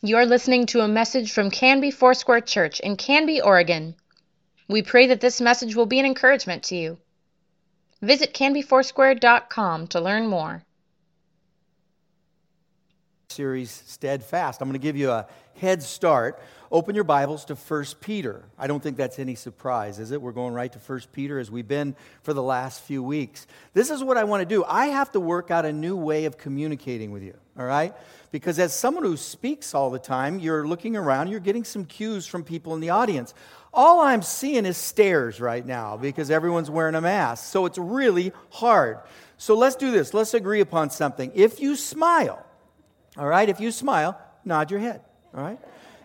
You're listening to a message from Canby Foursquare Church in Canby, Oregon. We pray that this message will be an encouragement to you. Visit canbyfoursquare.com to learn more. Series Steadfast. I'm going to give you a head start. Open your Bibles to 1 Peter. I don't think that's any surprise, is it? We're going right to 1 Peter as we've been for the last few weeks. This is what I want to do. I have to work out a new way of communicating with you, all right? Because as someone who speaks all the time, you're looking around, you're getting some cues from people in the audience. All I'm seeing is stares right now because everyone's wearing a mask. So it's really hard. So let's do this. Let's agree upon something. If you smile, all right, if you smile, nod your head, all right?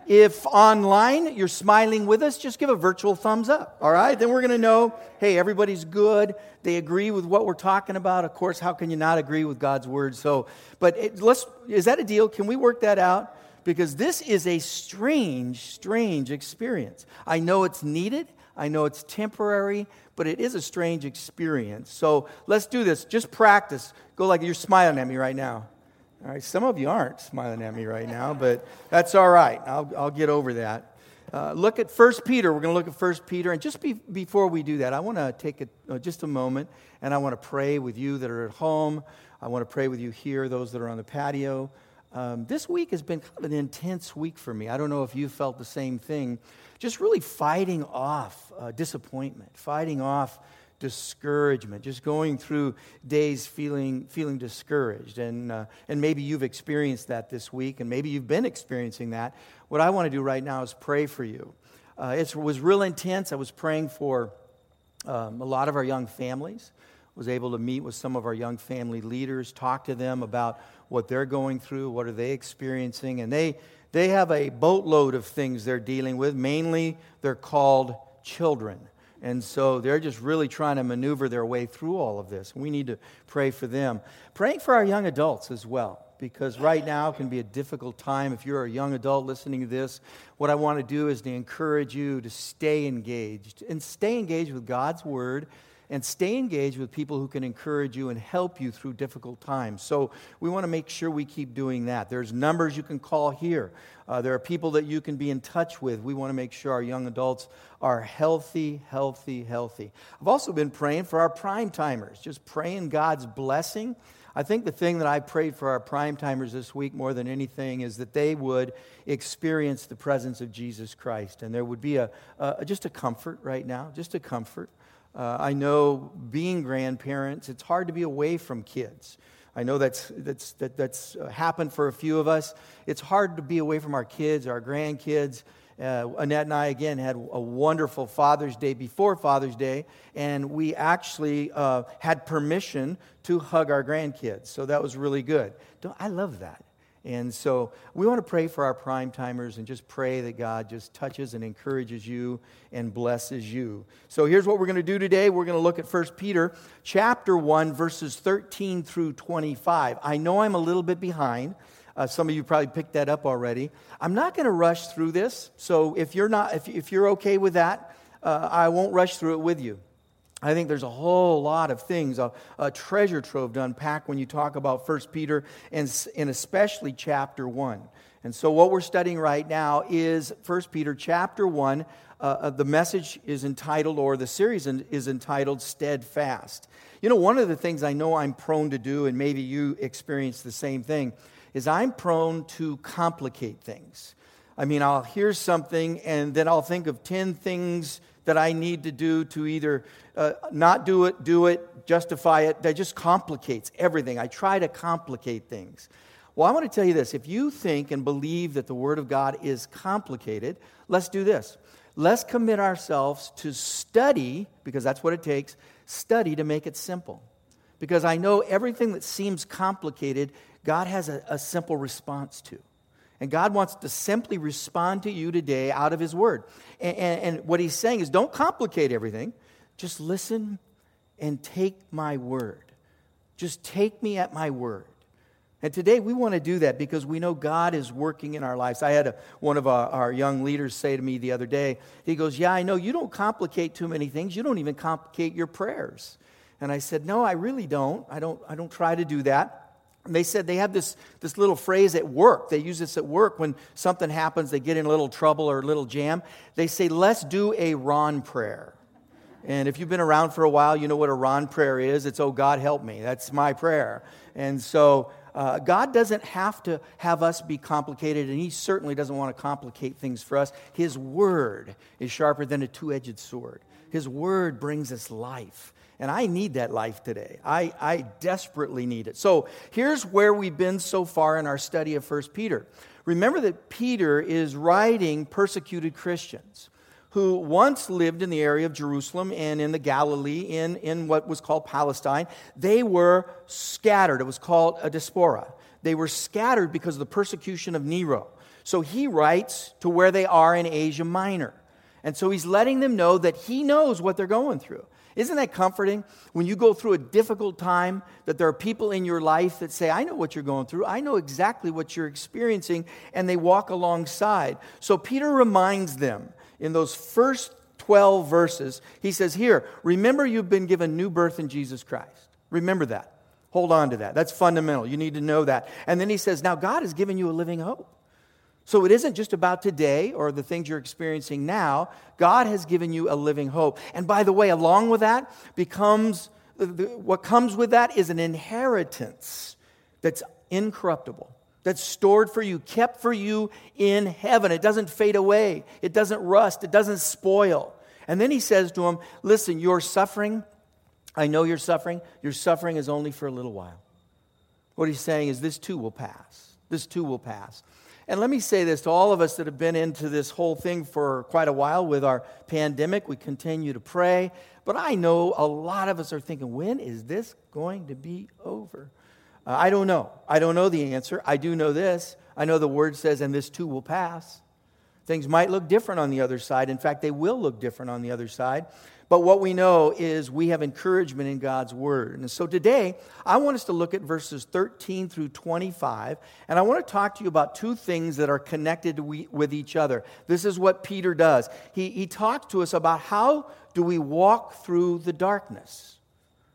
If online you're smiling with us, just give a virtual thumbs up, all right? Then we're going to know, hey, everybody's good. They agree with what we're talking about. Of course, how can you not agree with God's word? So, but it, let's, is that a deal? Can we work that out? Because this is a strange, strange experience. I know it's needed. I know it's temporary, but it is a strange experience. So let's do this. Just practice. Go like you're smiling at me right now. All right, some of you aren't smiling at me right now, but that's all right. I'll, I'll get over that. Uh, look at 1 Peter. We're going to look at 1 Peter. And just be, before we do that, I want to take a, uh, just a moment and I want to pray with you that are at home. I want to pray with you here, those that are on the patio. Um, this week has been kind of an intense week for me. I don't know if you felt the same thing. Just really fighting off uh, disappointment, fighting off discouragement, just going through days feeling, feeling discouraged. And, uh, and maybe you've experienced that this week, and maybe you've been experiencing that. What I want to do right now is pray for you. Uh, it was real intense. I was praying for um, a lot of our young families. Was able to meet with some of our young family leaders, talk to them about what they're going through, what are they experiencing, and they they have a boatload of things they're dealing with. Mainly, they're called children. And so they're just really trying to maneuver their way through all of this. We need to pray for them. Praying for our young adults as well, because right now can be a difficult time. If you're a young adult listening to this, what I want to do is to encourage you to stay engaged and stay engaged with God's Word and stay engaged with people who can encourage you and help you through difficult times. So we want to make sure we keep doing that. There's numbers you can call here. Uh, there are people that you can be in touch with. We want to make sure our young adults are healthy, healthy, healthy. I've also been praying for our prime timers, just praying God's blessing. I think the thing that I prayed for our prime timers this week more than anything is that they would experience the presence of Jesus Christ. And there would be a, a just a comfort right now, just a comfort. Uh, I know being grandparents, it's hard to be away from kids. I know that's, that's, that, that's uh, happened for a few of us. It's hard to be away from our kids, our grandkids. Uh, Annette and I, again, had a wonderful Father's Day before Father's Day, and we actually uh, had permission to hug our grandkids. So that was really good. Don't, I love that. And so we want to pray for our prime timers and just pray that God just touches and encourages you and blesses you. So here's what we're going to do today. We're going to look at 1 Peter chapter 1 verses 13 through 25. I know I'm a little bit behind. Uh, some of you probably picked that up already. I'm not going to rush through this. So if you're not if, if you're okay with that, uh, I won't rush through it with you. I think there's a whole lot of things, a, a, treasure trove to unpack when you talk about 1 Peter and, and especially chapter 1. And so, what we're studying right now is 1 Peter chapter 1. Uh, uh, the message is entitled, or the series is entitled, Steadfast. You know, one of the things I know I'm prone to do, and maybe you experience the same thing, is I'm prone to complicate things. I mean, I'll hear something and then I'll think of 10 things that I need to do to either uh, not do it, do it, justify it. That just complicates everything. I try to complicate things. Well, I want to tell you this. If you think and believe that the Word of God is complicated, let's do this. Let's commit ourselves to study, because that's what it takes, study to make it simple. Because I know everything that seems complicated, God has a, a simple response to. And God wants to simply respond to you today out of His Word. And, and, and, what He's saying is don't complicate everything. Just listen and take my word. Just take me at my word. And today we want to do that because we know God is working in our lives. I had a, one of our, our, young leaders say to me the other day, he goes, Yeah, I know you don't complicate too many things. You don't even complicate your prayers. And I said, No, I really don't. I don't, I don't try to do that. They said they have this, this little phrase at work. They use this at work when something happens, they get in a little trouble or a little jam. They say, let's do a Ron prayer. And if you've been around for a while, you know what a Ron prayer is. It's, oh, God, help me. That's my prayer. And so uh, God doesn't have to have us be complicated, and He certainly doesn't want to complicate things for us. His Word is sharper than a two edged sword, His Word brings us life. And I need that life today. I, I desperately need it. So here's where we've been so far in our study of 1 Peter. Remember that Peter is writing persecuted Christians who once lived in the area of Jerusalem and in the Galilee, in, in what was called Palestine. They were scattered. It was called a diaspora. They were scattered because of the persecution of Nero. So he writes to where they are in Asia Minor. And so he's letting them know that he knows what they're going through. Isn't that comforting when you go through a difficult time that there are people in your life that say, I know what you're going through. I know exactly what you're experiencing, and they walk alongside. So Peter reminds them in those first 12 verses, he says, Here, remember you've been given new birth in Jesus Christ. Remember that. Hold on to that. That's fundamental. You need to know that. And then he says, Now God has given you a living hope. So it isn't just about today or the things you're experiencing now. God has given you a living hope. And by the way, along with that becomes what comes with that is an inheritance that's incorruptible, that's stored for you, kept for you in heaven. It doesn't fade away, it doesn't rust, it doesn't spoil. And then he says to him, Listen, you're suffering. I know you're suffering. Your suffering is only for a little while. What he's saying is, This too will pass. This too will pass. And let me say this to all of us that have been into this whole thing for quite a while with our pandemic. We continue to pray. But I know a lot of us are thinking, when is this going to be over? Uh, I don't know. I don't know the answer. I do know this. I know the word says, and this too will pass. Things might look different on the other side. In fact, they will look different on the other side. But what we know is we have encouragement in God's word. And so today, I want us to look at verses 13 through 25. And I want to talk to you about two things that are connected with each other. This is what Peter does. He, he talks to us about how do we walk through the darkness?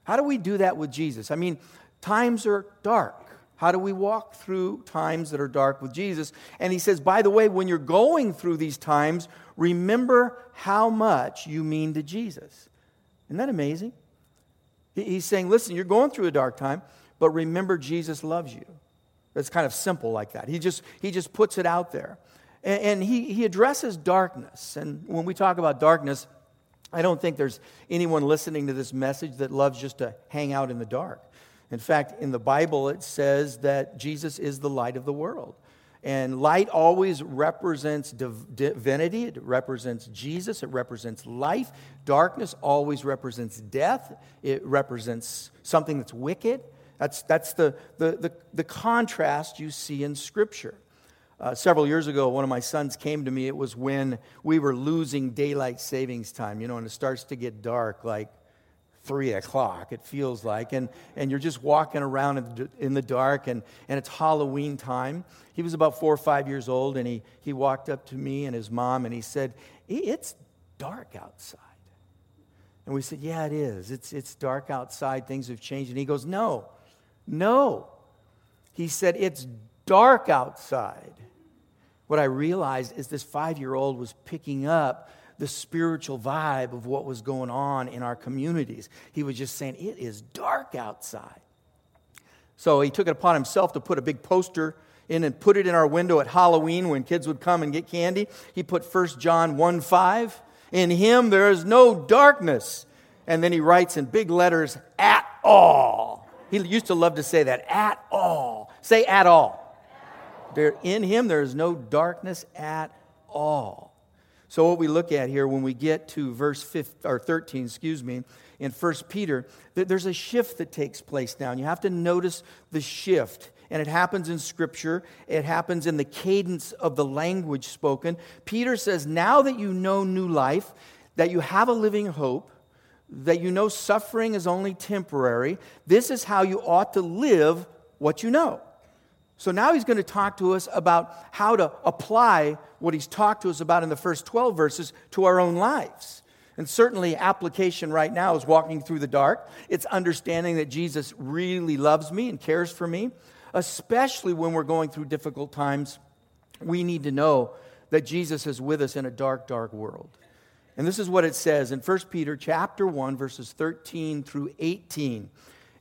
How do we do that with Jesus? I mean, times are dark. How do we walk through times that are dark with Jesus? And he says, by the way, when you're going through these times, remember how much you mean to Jesus. Isn't that amazing? He's saying, listen, you're going through a dark time, but remember Jesus loves you. It's kind of simple like that. He just, he just puts it out there. And, and he, he addresses darkness. And when we talk about darkness, I don't think there's anyone listening to this message that loves just to hang out in the dark. In fact, in the Bible, it says that Jesus is the light of the world. And light always represents divinity, it represents Jesus, it represents life. Darkness always represents death, it represents something that's wicked. That's, that's the, the, the, the contrast you see in Scripture. Uh, several years ago, one of my sons came to me. It was when we were losing daylight savings time, you know, and it starts to get dark, like three o'clock, it feels like, and, and you're just walking around in the, in the dark, and, and it's Halloween time. He was about four or five years old, and he, he walked up to me and his mom, and he said, It's dark outside. And we said, Yeah, it is. It's, it's dark outside. Things have changed. And he goes, No, no. He said, It's dark outside. What I realized is this five year old was picking up the spiritual vibe of what was going on in our communities. He was just saying, It is dark outside. So he took it upon himself to put a big poster in and put it in our window at Halloween when kids would come and get candy. He put 1 John 1 5. In him there is no darkness. And then he writes in big letters, at all. He used to love to say that, at all. Say at all. There, in him there is no darkness at all. So, what we look at here when we get to verse 15, or 13, excuse me, in 1 Peter, there's a shift that takes place now. And you have to notice the shift. And it happens in Scripture, it happens in the cadence of the language spoken. Peter says, Now that you know new life, that you have a living hope, that you know suffering is only temporary, this is how you ought to live what you know. So now he's going to talk to us about how to apply what he's talked to us about in the first 12 verses to our own lives. And certainly, application right now is walking through the dark. It's understanding that Jesus really loves me and cares for me. especially when we're going through difficult times. We need to know that Jesus is with us in a dark, dark world. And this is what it says in 1 Peter chapter 1 verses 13 through 18.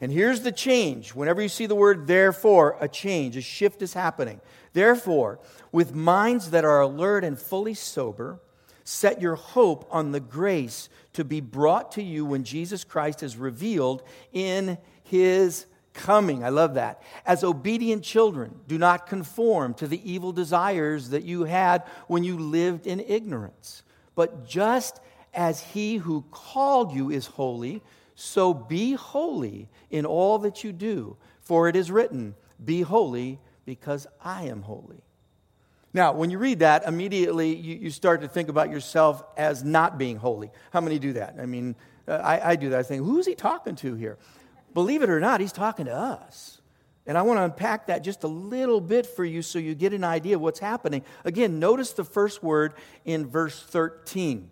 And here's the change. Whenever you see the word therefore, a change, a shift is happening. Therefore, with minds that are alert and fully sober, set your hope on the grace to be brought to you when Jesus Christ is revealed in his coming. I love that. As obedient children, do not conform to the evil desires that you had when you lived in ignorance. But just as he who called you is holy, so be holy in all that you do. For it is written, Be holy because I am holy. Now, when you read that, immediately you, you start to think about yourself as not being holy. How many do that? I mean, uh, I, I do that. I think, who's he talking to here? Believe it or not, he's talking to us. And I want to unpack that just a little bit for you so you get an idea of what's happening. Again, notice the first word in verse 13.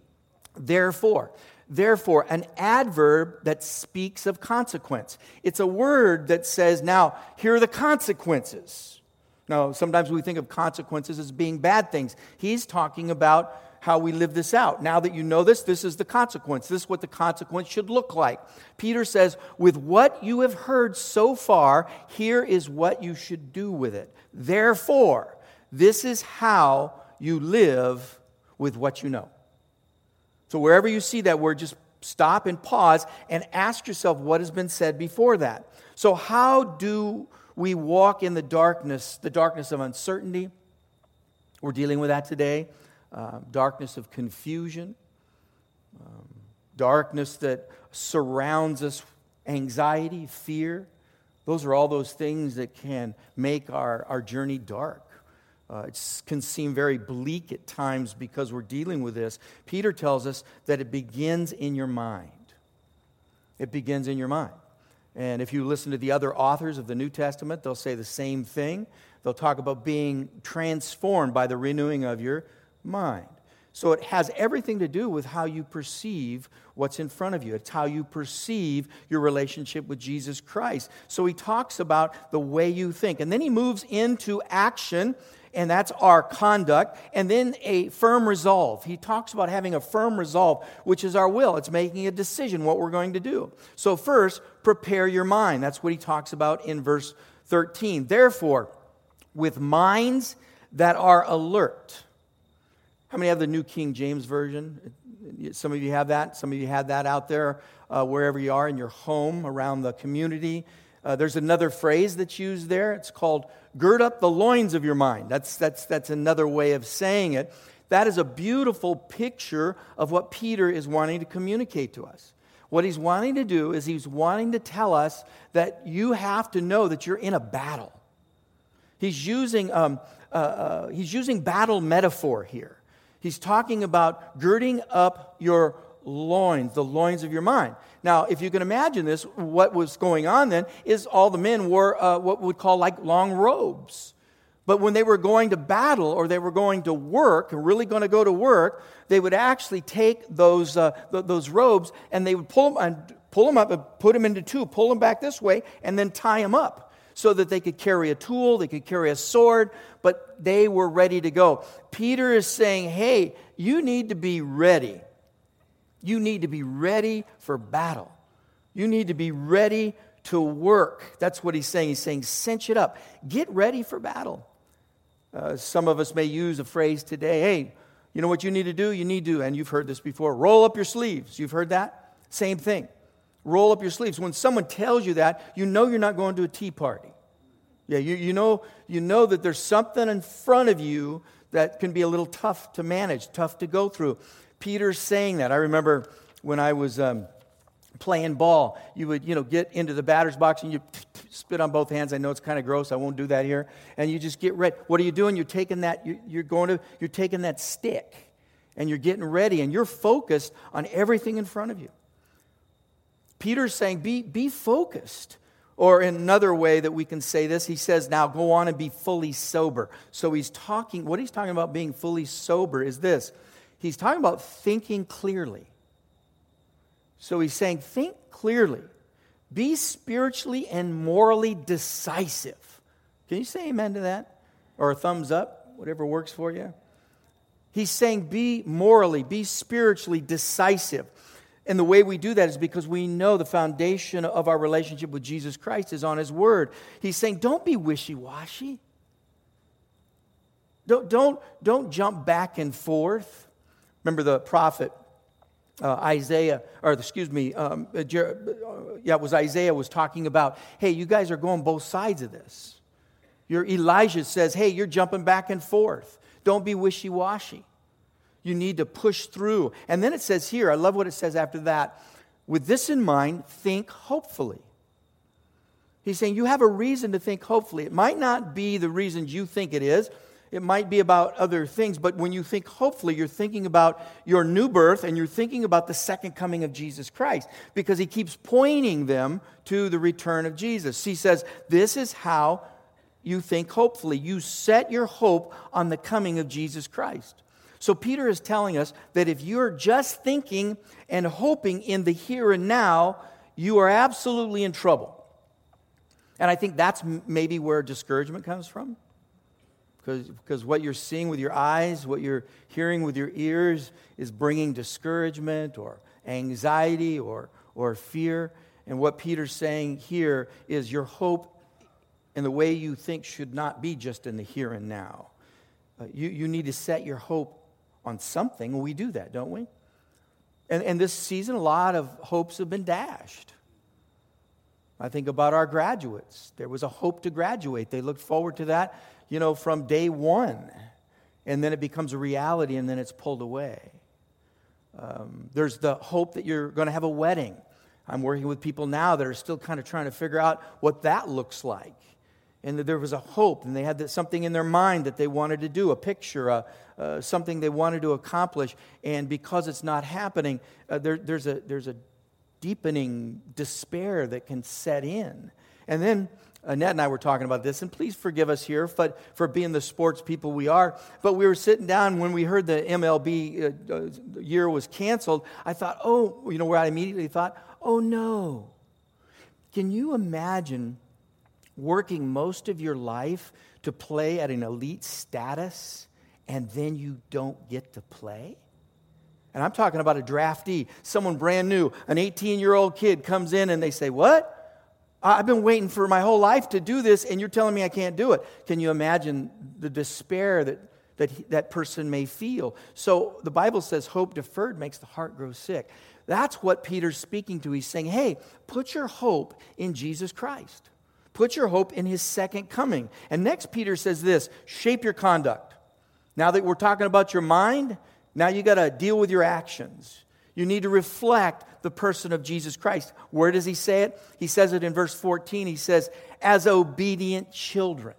Therefore. Therefore, an adverb that speaks of consequence. It's a word that says, now, here are the consequences. Now, sometimes we think of consequences as being bad things. He's talking about how we live this out. Now that you know this, this is the consequence. This is what the consequence should look like. Peter says, With what you have heard so far, here is what you should do with it. Therefore, this is how you live with what you know. So, wherever you see that word, just stop and pause and ask yourself what has been said before that. So, how do we walk in the darkness, the darkness of uncertainty. We're dealing with that today. Uh, darkness of confusion, um, darkness that surrounds us, anxiety, fear. Those are all those things that can make our, our journey dark. Uh, it can seem very bleak at times because we're dealing with this. Peter tells us that it begins in your mind. It begins in your mind. And if you listen to the other authors of the New Testament, they'll say the same thing. They'll talk about being transformed by the renewing of your mind. So it has everything to do with how you perceive what's in front of you. It's how you perceive your relationship with Jesus Christ. So he talks about the way you think. And then he moves into action and that's our conduct, and then a firm resolve. He talks about having a firm resolve, which is our will. It's making a decision what we're going to do. So, first, prepare your mind. That's what he talks about in verse 13. Therefore, with minds that are alert. How many have the New King James Version? Some of you have that. Some of you had that out there uh, wherever you are in your home, around the community. Uh, there's another phrase that's used there. It's called gird up the loins of your mind. That's, that's, that's another way of saying it. That is a beautiful picture of what Peter is wanting to communicate to us. What he's wanting to do is he's wanting to tell us that you have to know that you're in a battle. He's using, um, uh, uh, he's using battle metaphor here. He's talking about girding up your loins, the loins of your mind. Now, if you can imagine this, what was going on then is all the men wore uh, what we would call like long robes. But when they were going to battle or they were going to work, really going to go to work, they would actually take those, uh, th- those robes and they would pull them, and pull them up and put them into two, pull them back this way, and then tie them up so that they could carry a tool, they could carry a sword, but they were ready to go. Peter is saying, hey, you need to be ready. You need to be ready for battle. You need to be ready to work. That's what he's saying. He's saying, cinch it up. Get ready for battle. Uh, some of us may use a phrase today hey, you know what you need to do? You need to, and you've heard this before, roll up your sleeves. You've heard that? Same thing. Roll up your sleeves. When someone tells you that, you know you're not going to a tea party. Yeah, you, you, know, you know that there's something in front of you that can be a little tough to manage, tough to go through. Peter's saying that. I remember when I was um, playing ball, you would, you know, get into the batter's box and you spit on both hands. I know it's kind of gross. I won't do that here. And you just get ready. What are you doing? You're taking that, you're going to, you're taking that stick and you're getting ready and you're focused on everything in front of you. Peter's saying, be, be focused. Or in another way that we can say this, he says, now go on and be fully sober. So he's talking, what he's talking about being fully sober is this he's talking about thinking clearly. So he's saying, think clearly, be spiritually and morally decisive. Can you say amen to that? Or a thumbs up, whatever works for you? He's saying be morally, be spiritually decisive. And the way we do that is because we know the foundation of our relationship with Jesus Christ is on His Word. He's saying, don't be wishy washy. Don't, don't, don't jump back and forth. Remember the prophet uh, Isaiah, or excuse me, um, uh, Jer- uh, yeah, it was Isaiah was talking about, hey, you guys are going both sides of this. Your Elijah says, hey, you're jumping back and forth. Don't be wishy washy. You need to push through. And then it says here, I love what it says after that. With this in mind, think hopefully. He's saying you have a reason to think hopefully. It might not be the reasons you think it is. It might be about other things, but when you think hopefully, you're thinking about your new birth and you're thinking about the second coming of Jesus Christ because he keeps pointing them to the return of Jesus. He says, This is how you think hopefully. You set your hope on the coming of Jesus Christ. So, Peter is telling us that if you're just thinking and hoping in the here and now, you are absolutely in trouble. And I think that's maybe where discouragement comes from. Because, what you're seeing with your eyes, what you're hearing with your ears, is bringing discouragement or anxiety or, or fear. And what Peter's saying here is your hope and the way you think should not be just in the here and now. Uh, you, you need to set your hope on something, we do that, don't we? And, and this season, a lot of hopes have been dashed. I think about our graduates. There was a hope to graduate. They looked forward to that, you know, from day one. And then it becomes a reality, and then it's pulled away. Um, there's the hope that you're going to have a wedding. I'm working with people now that are still kind of trying to figure out what that looks like and that there was a hope, and they had something in their mind that they wanted to do, a picture, a, uh, something they wanted to accomplish. And because it's not happening, uh, there, there's, a, there's a deepening despair that can set in. And then Annette and I were talking about this, and please forgive us here for, for being the sports people we are. But we were sitting down when we heard the MLB uh, uh, year was canceled. I thought, oh, you know, where I immediately thought, oh no. Can you imagine working most of your life to play at an elite status and then you don't get to play? And I'm talking about a draftee, someone brand new, an 18 year old kid comes in and they say, What? I've been waiting for my whole life to do this and you're telling me I can't do it. Can you imagine the despair that that that person may feel? So the Bible says hope deferred makes the heart grow sick. That's what Peter's speaking to. He's saying, Hey, put your hope in Jesus Christ. Put your hope in his second coming. And next, Peter says this shape your conduct. Now that we're talking about your mind, now you got to deal with your actions. You need to reflect the person of Jesus Christ. Where does he say it? He says it in verse 14. He says, as obedient children.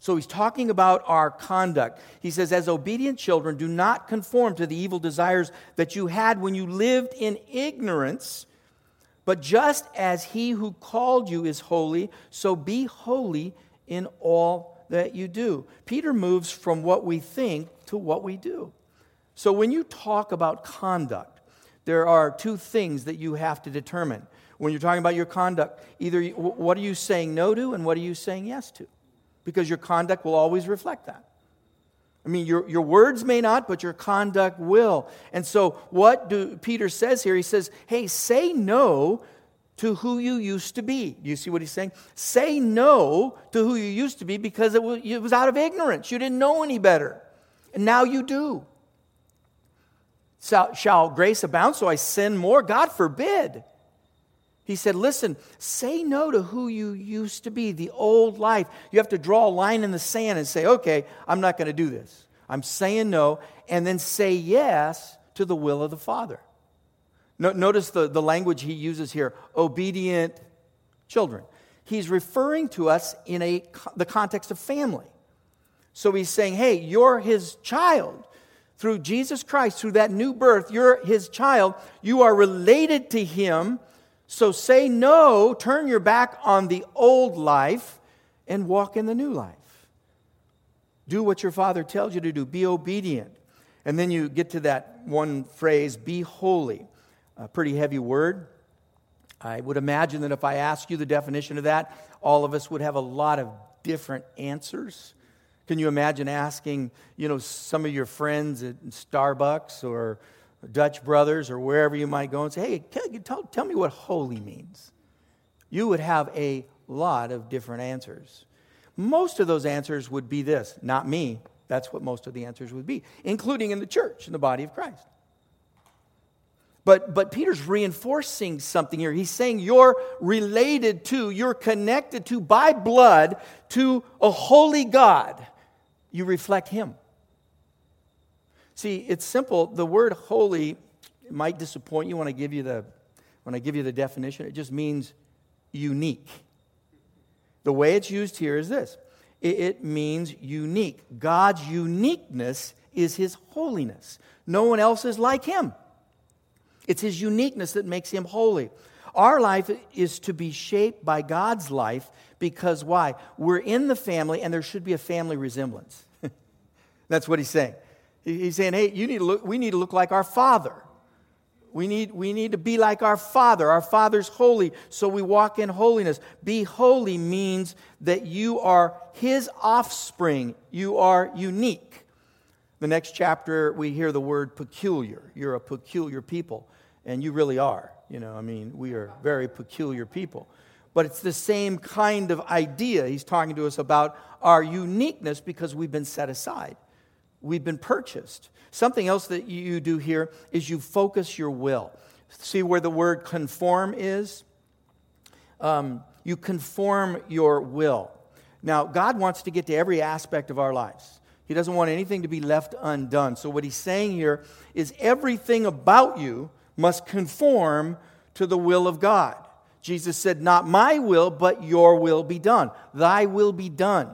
So he's talking about our conduct. He says, as obedient children, do not conform to the evil desires that you had when you lived in ignorance but just as he who called you is holy, so be holy in all that you do. Peter moves from what we think to what we do. So when you talk about conduct, there are two things that you have to determine. When you're talking about your conduct, either what are you saying no to and what are you saying yes to? Because your conduct will always reflect that. I mean, your, your words may not, but your conduct will. And so, what do Peter says here? He says, hey, say no to who you used to be. Do you see what he's saying? Say no to who you used to be because it was, it was out of ignorance. You didn't know any better. And now you do. Shall grace abound so I sin more? God forbid. He said, Listen, say no to who you used to be, the old life. You have to draw a line in the sand and say, Okay, I'm not going to do this. I'm saying no, and then say yes to the will of the Father. No, notice the, the language he uses here obedient children. He's referring to us in a, the context of family. So he's saying, Hey, you're his child. Through Jesus Christ, through that new birth, you're his child. You are related to him so say no, turn your back on the old life, and walk in the new life. Do what your father tells you to do, be obedient. And then you get to that one phrase, be holy. A pretty heavy word. I would imagine that if I ask you the definition of that, all of us would have a lot of different answers. Can you imagine asking, you know, some of your friends at Starbucks or Dutch Brothers or wherever you might go and say, hey, tell, tell me what holy means? You would have a lot of different answers. Most of those answers would be this not me. That's what most of the answers would be, including in the church, in the body of Christ. But, but Peter's reinforcing something here. He's saying you're related to, you're connected to by blood to a holy God. You reflect Him. See, it's simple. The word holy might disappoint you when I give you the, when I give you the definition. It just means unique. The way it's used here is this it means unique. God's uniqueness is His holiness. No one else is like Him. It's His uniqueness that makes Him holy. Our life is to be shaped by God's life because why? We're in the family and there should be a family resemblance. That's what he's saying. He's saying, hey, you need to look, we need to look like our Father. We need, we need to be like our Father. Our Father's holy, so we walk in holiness. Be holy means that you are His offspring, you are unique. The next chapter, we hear the word peculiar. You're a peculiar people, and you really are. You know, I mean, we are very peculiar people. But it's the same kind of idea. He's talking to us about our uniqueness because we've been set aside, we've been purchased. Something else that you do here is you focus your will. See where the word conform is? Um, you conform your will. Now, God wants to get to every aspect of our lives. He doesn't want anything to be left undone. So, what he's saying here is everything about you must conform to the will of God. Jesus said, Not my will, but your will be done. Thy will be done.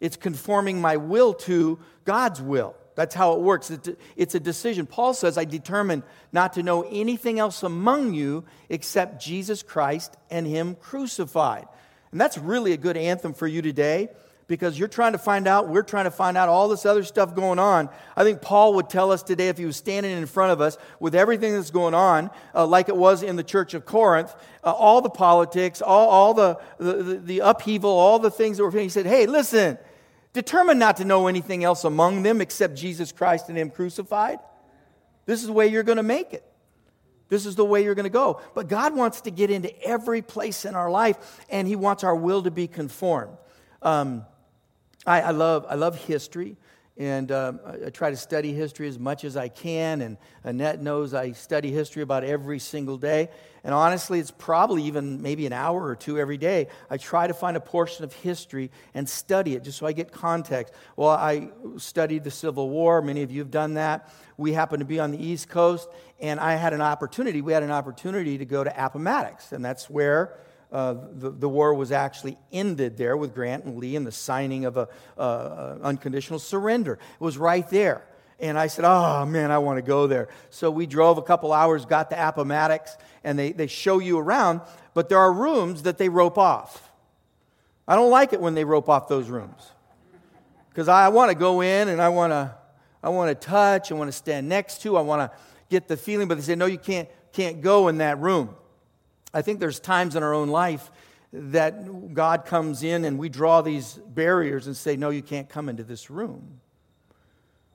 It's conforming my will to God's will. That's how it works. It's a decision. Paul says, I determined not to know anything else among you except Jesus Christ and Him crucified. And that's really a good anthem for you today because you're trying to find out, we're trying to find out all this other stuff going on. I think Paul would tell us today if he was standing in front of us with everything that's going on, uh, like it was in the church of Corinth, uh, all the politics, all, all the, the, the upheaval, all the things that were, he said, hey, listen, Determined not to know anything else among them except Jesus Christ and Him crucified. This is the way you're going to make it. This is the way you're going to go. But God wants to get into every place in our life, and He wants our will to be conformed. Um, I, I, love, I love history. And um, I, try to study history as much as I can. And Annette knows I study history about every single day. And honestly, it's probably even maybe an hour or two every day. I try to find a portion of history and study it just so I get context. Well, I studied the Civil War. Many of you have done that. We happen to be on the East Coast, and I had an opportunity. We had an opportunity to go to Appomattox, and that's where uh, the, the war was actually ended there with Grant and Lee and the signing of an uh, unconditional surrender. It was right there. And I said, Oh, man, I want to go there. So we drove a couple hours, got to Appomattox, and they, they show you around, but there are rooms that they rope off. I don't like it when they rope off those rooms because I want to go in and I want to I want to touch, I want to stand next to, I want to get the feeling, but they say, no, you can't, can't go in that room. I think there's times in our own life that God comes in and we draw these barriers and say, No, you can't come into this room.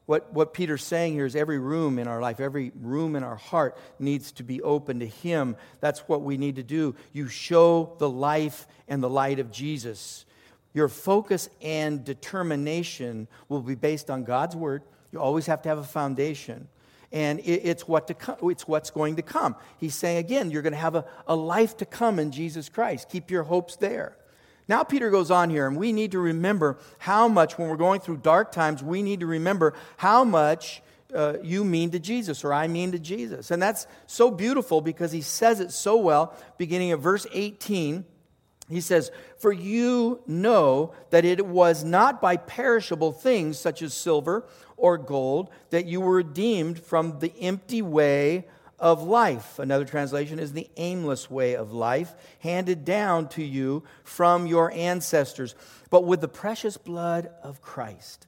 What, what Peter's saying here is every room in our life, every room in our heart needs to be open to Him. That's what we need to do. You show the life and the light of Jesus. Your focus and determination will be based on God's Word. You always have to have a foundation and it's, what to come, it's what's going to come. He's saying again, you're going to have a, a life to come in Jesus Christ. Keep your hopes there. Now, Peter goes on here, and we need to remember how much, when we're going through dark times, we need to remember how much uh, you mean to Jesus, or I mean to Jesus. And that's so beautiful because he says it so well, beginning at verse 18. He says, For you know that it was not by perishable things such as silver or gold that you were redeemed from the empty way of life. Another translation is the aimless way of life handed down to you from your ancestors, but with the precious blood of Christ,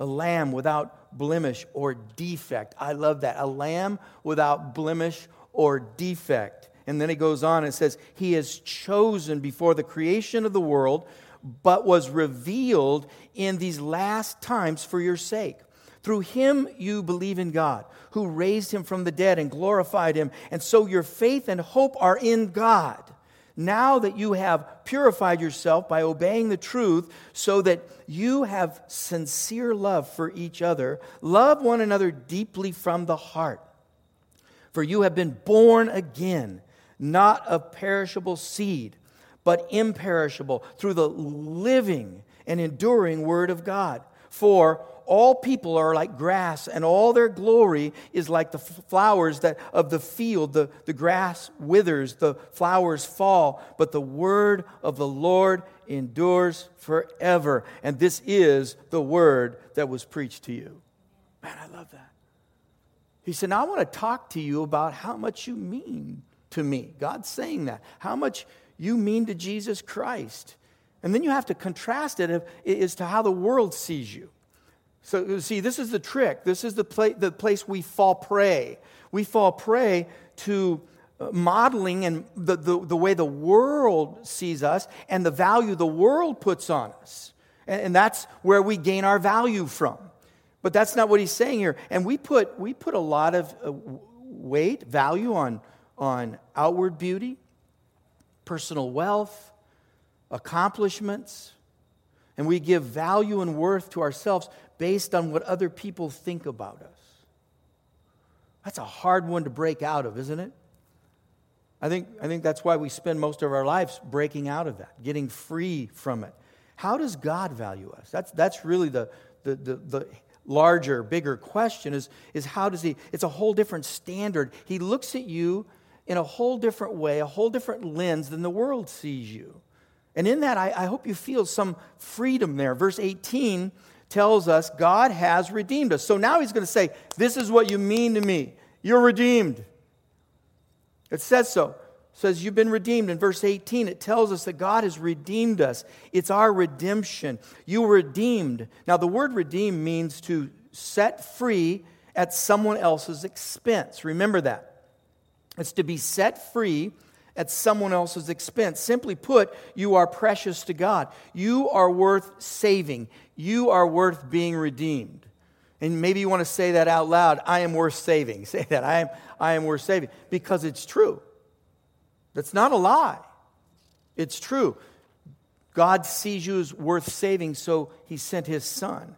a lamb without blemish or defect. I love that. A lamb without blemish or defect. And then he goes on and says, He is chosen before the creation of the world, but was revealed in these last times for your sake. Through him you believe in God, who raised him from the dead and glorified him. And so your faith and hope are in God. Now that you have purified yourself by obeying the truth, so that you have sincere love for each other, love one another deeply from the heart. For you have been born again, not of perishable seed, but imperishable, through the living and enduring Word of God. For all people are like grass, and all their glory is like the flowers that of the field. The, the grass withers, the flowers fall, but the word of the Lord endures forever. And this is the word that was preached to you. Man, I love that. He said, Now I want to talk to you about how much you mean to me. God's saying that. How much you mean to Jesus Christ. And then you have to contrast it as to how the world sees you. So, see, this is the trick. This is the, pla- the place we fall prey. We fall prey to uh, modeling and the, the, the way the world sees us and the value the world puts on us. And, and that's where we gain our value from. But that's not what he's saying here. And we put, we put a lot of uh, weight, value on, on outward beauty, personal wealth, accomplishments, and we give value and worth to ourselves based on what other people think about us. That's a hard one to break out of, isn't it? I think, I think that's why we spend most of our lives breaking out of that, getting free from it. How does God value us? That's, that's really the, the, the, the larger, bigger question is, is how does he, it's a whole different standard. He looks at you in a whole different way, a whole different lens than the world sees you. And in that, I, I hope you feel some freedom there. Verse 18 tells us God has redeemed us. So now he's going to say, This is what you mean to me. You're redeemed. It says so. It says you've been redeemed. In verse 18, it tells us that God has redeemed us. It's our redemption. You were redeemed. Now, the word redeem means to set free at someone else's expense. Remember that. It's to be set free at someone else's expense. Simply put, you are precious to God. You are worth saving. You are worth being redeemed. And maybe you want to say that out loud I am worth saving. Say that. I am, I am worth saving. Because it's true. That's not a lie. It's true. God sees you as worth saving, so he sent his son.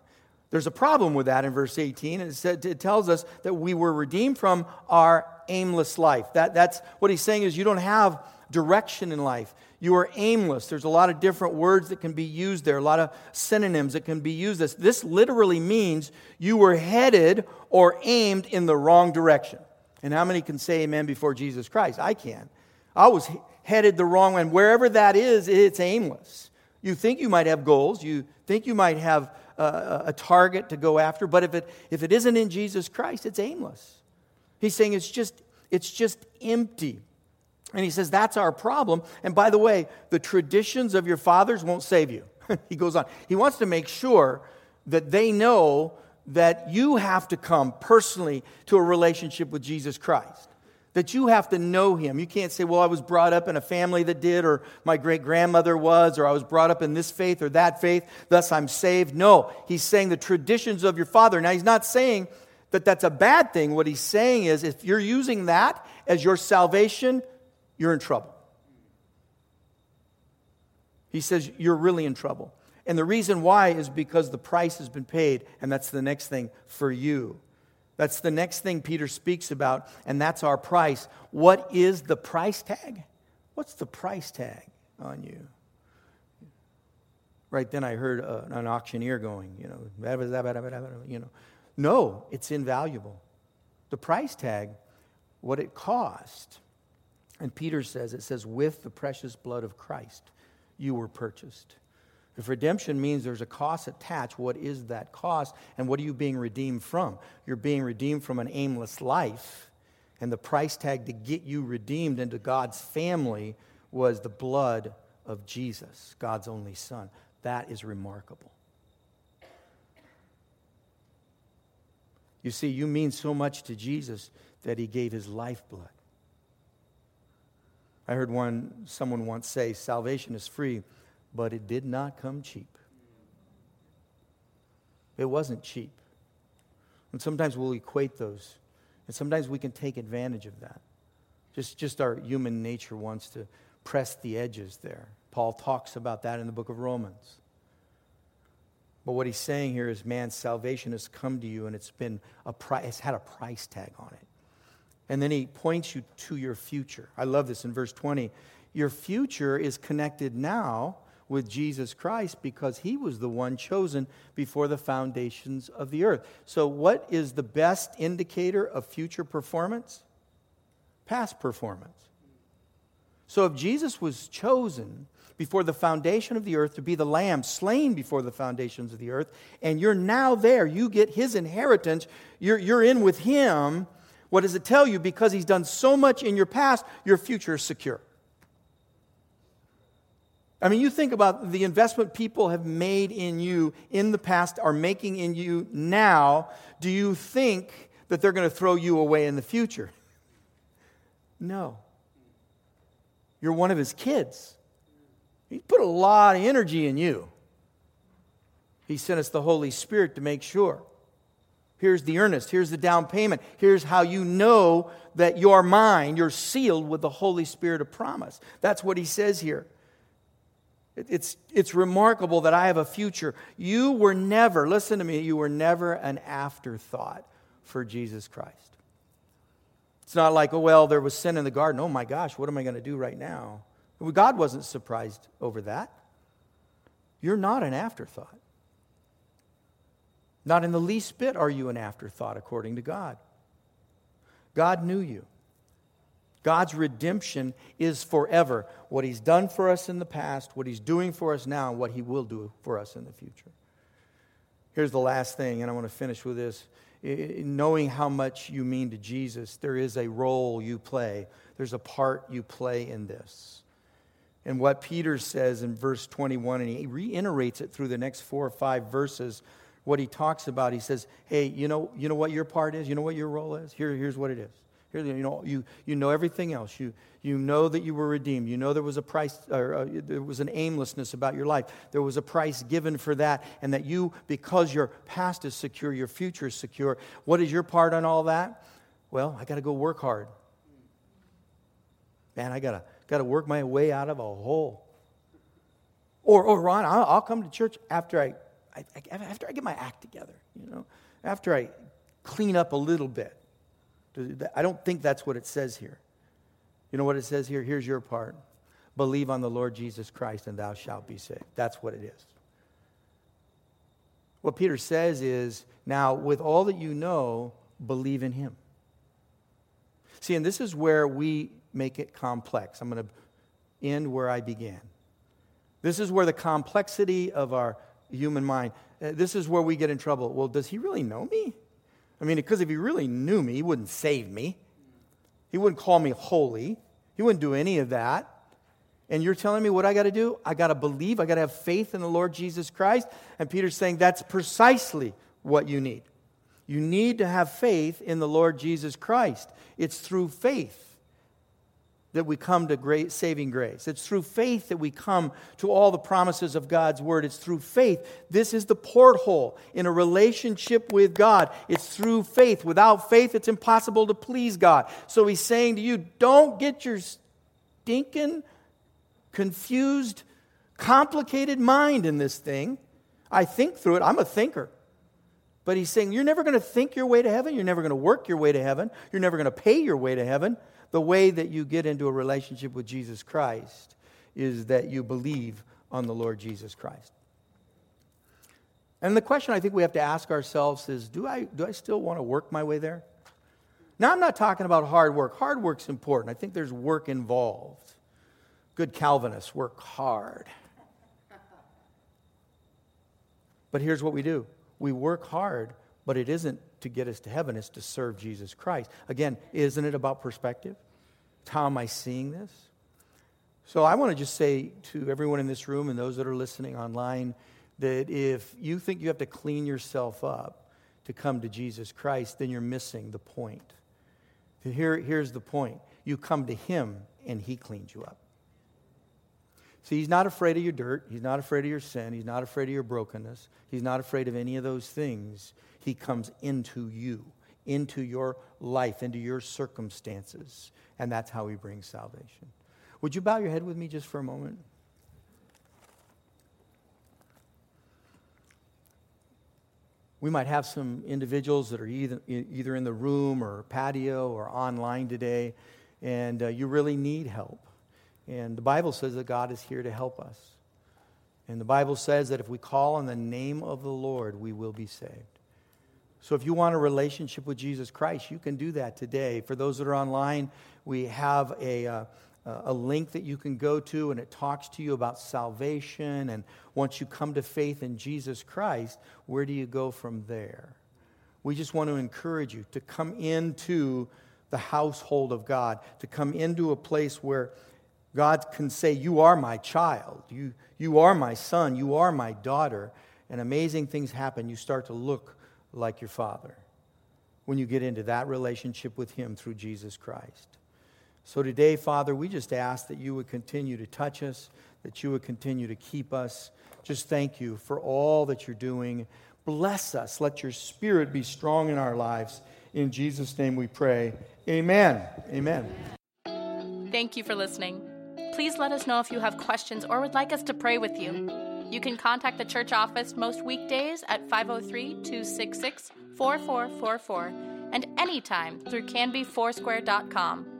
There's a problem with that in verse 18. It, said, it tells us that we were redeemed from our aimless life. That, that's what he's saying is you don't have direction in life. You are aimless. There's a lot of different words that can be used there, a lot of synonyms that can be used. This, this literally means you were headed or aimed in the wrong direction. And how many can say amen before Jesus Christ? I can. I was headed the wrong way. And wherever that is, it's aimless. You think you might have goals, you think you might have a, a target to go after, but if it, if it isn't in Jesus Christ, it's aimless. He's saying it's just, it's just empty. And he says that's our problem. And by the way, the traditions of your fathers won't save you. he goes on. He wants to make sure that they know that you have to come personally to a relationship with Jesus Christ that you have to know him. You can't say, well, I was brought up in a family that did, or my great grandmother was, or I was brought up in this faith or that faith, thus I'm saved. No, he's saying the traditions of your father. Now, he's not saying that that's a bad thing. What he's saying is if you're using that as your salvation, you're in trouble. He says you're really in trouble. And the reason why is because the price has been paid, and that's the next thing for you. That's the next thing Peter speaks about, and that's our price. What is the price tag? What's the price tag on you? Right then, I heard uh, an auctioneer going, you know, you know. No, it's invaluable. The price tag, what it cost. And Peter says, it says, with the precious blood of Christ, you were purchased. If redemption means there's a cost attached, what is that cost? And what are you being redeemed from? You're being redeemed from an aimless life. And the price tag to get you redeemed into God's family was the blood of Jesus, God's only Son. That is remarkable. You see, you mean so much to Jesus that he gave his lifeblood. I heard one, someone once say, salvation is free, but it did not come cheap. It wasn't cheap. And sometimes we'll equate those. And sometimes we can take advantage of that. Just, just our human nature wants to press the edges there. Paul talks about that in the book of Romans. But what he's saying here is, man, salvation has come to you and it's been a price, it's had a price tag on it. And then he points you to your future. I love this in verse 20. Your future is connected now with Jesus Christ because he was the one chosen before the foundations of the earth. So, what is the best indicator of future performance? Past performance. So, if Jesus was chosen before the foundation of the earth to be the lamb slain before the foundations of the earth, and you're now there, you get his inheritance, you're, you're in with him. What does it tell you? Because he's done so much in your past, your future is secure. I mean, you think about the investment people have made in you in the past, are making in you now. Do you think that they're going to throw you away in the future? No. You're one of his kids. He put a lot of energy in you. He sent us the Holy Spirit to make sure. Here's the earnest. Here's the down payment. Here's how you know that you're mine. You're sealed with the Holy Spirit of promise. That's what he says here. It's, it's remarkable that I have a future. You were never, listen to me, you were never an afterthought for Jesus Christ. It's not like, oh, well, there was sin in the garden. Oh my gosh, what am I going to do right now? God wasn't surprised over that. You're not an afterthought. Not in the least bit are you an afterthought according to God. God knew you. God's redemption is forever. What He's done for us in the past, what He's doing for us now, and what He will do for us in the future. Here's the last thing, and I want to finish with this. Knowing how much you mean to Jesus, there is a role you play, there's a part you play in this. And what Peter says in verse 21, and he reiterates it through the next four or five verses, what he talks about, he says, Hey, you know, you know what your part is? You know what your role is? Here, here's what it is. Here, you know, you, you know everything else. You, you know that you were redeemed. You know there was a price, or uh, there was an aimlessness about your life. There was a price given for that, and that you, because your past is secure, your future is secure. What is your part on all that? Well, I got to go work hard. Man, I got to got to work my way out of a hole. Or, or Ron, I'll, I'll come to church after I, I, after I get my act together. You know, after I clean up a little bit. I don't think that's what it says here. You know what it says here? Here's your part believe on the Lord Jesus Christ, and thou shalt be saved. That's what it is. What Peter says is now, with all that you know, believe in him. See, and this is where we make it complex. I'm going to end where I began. This is where the complexity of our human mind, uh, this is where we get in trouble. Well, does he really know me? I mean, because if he really knew me, he wouldn't save me. He wouldn't call me holy. He wouldn't do any of that. And you're telling me what I got to do? I got to believe. I got to have faith in the Lord Jesus Christ. And Peter's saying that's precisely what you need. You need to have faith in the Lord Jesus Christ. It's through faith that we come to great saving grace. It's through faith that we come to all the promises of God's word. It's through faith. This is the porthole in a relationship with God. It's through faith. Without faith, it's impossible to please God. So he's saying to you, don't get your stinking, confused, complicated mind in this thing. I think through it. I'm a thinker. But he's saying, you're never going to think your way to heaven. You're never going to work your way to heaven. You're never going to pay your way to heaven the way that you get into a relationship with Jesus Christ is that you believe on the Lord Jesus Christ. And the question I think we have to ask ourselves is do I, do I still want to work my way there? Now, I'm not talking about hard work. Hard work's important. I think there's work involved. Good Calvinists work hard. But here's what we do we work hard, but it isn't to get us to heaven, it's to serve Jesus Christ. Again, isn't it about perspective? How am I seeing this? So I want to just say to everyone in this room and those that are listening online that if you think you have to clean yourself up to come to Jesus Christ, then you're missing the point. Here, here's the point you come to Him and He cleans you up. See, He's not afraid of your dirt. He's not afraid of your sin. He's not afraid of your brokenness. He's not afraid of any of those things. He comes into you, into your life, into your circumstances. And that's how He brings salvation. Would you bow your head with me just for a moment? We might have some individuals that are either, either in the room or patio or online today, and uh, you really need help. And the Bible says that God is here to help us. And the Bible says that if we call on the name of the Lord, we will be saved. So if you want a relationship with Jesus Christ, you can do that today. For those that are online, we have a, uh, a link that you can go to, and it talks to you about salvation. And once you come to faith in Jesus Christ, where do you go from there? We just want to encourage you to come into the household of God, to come into a place where God can say, You are my child. You, you are my son. You are my daughter. And amazing things happen. You start to look like your father when you get into that relationship with him through Jesus Christ. So today, Father, we just ask that you would continue to touch us, that you would continue to keep us. Just thank you for all that you're doing. Bless us. Let your spirit be strong in our lives. In Jesus' name we pray. Amen. Amen. Thank you for listening. Please let us know if you have questions or would like us to pray with you. You can contact the church office most weekdays at 503 266 4444 and anytime through canbyfoursquare.com.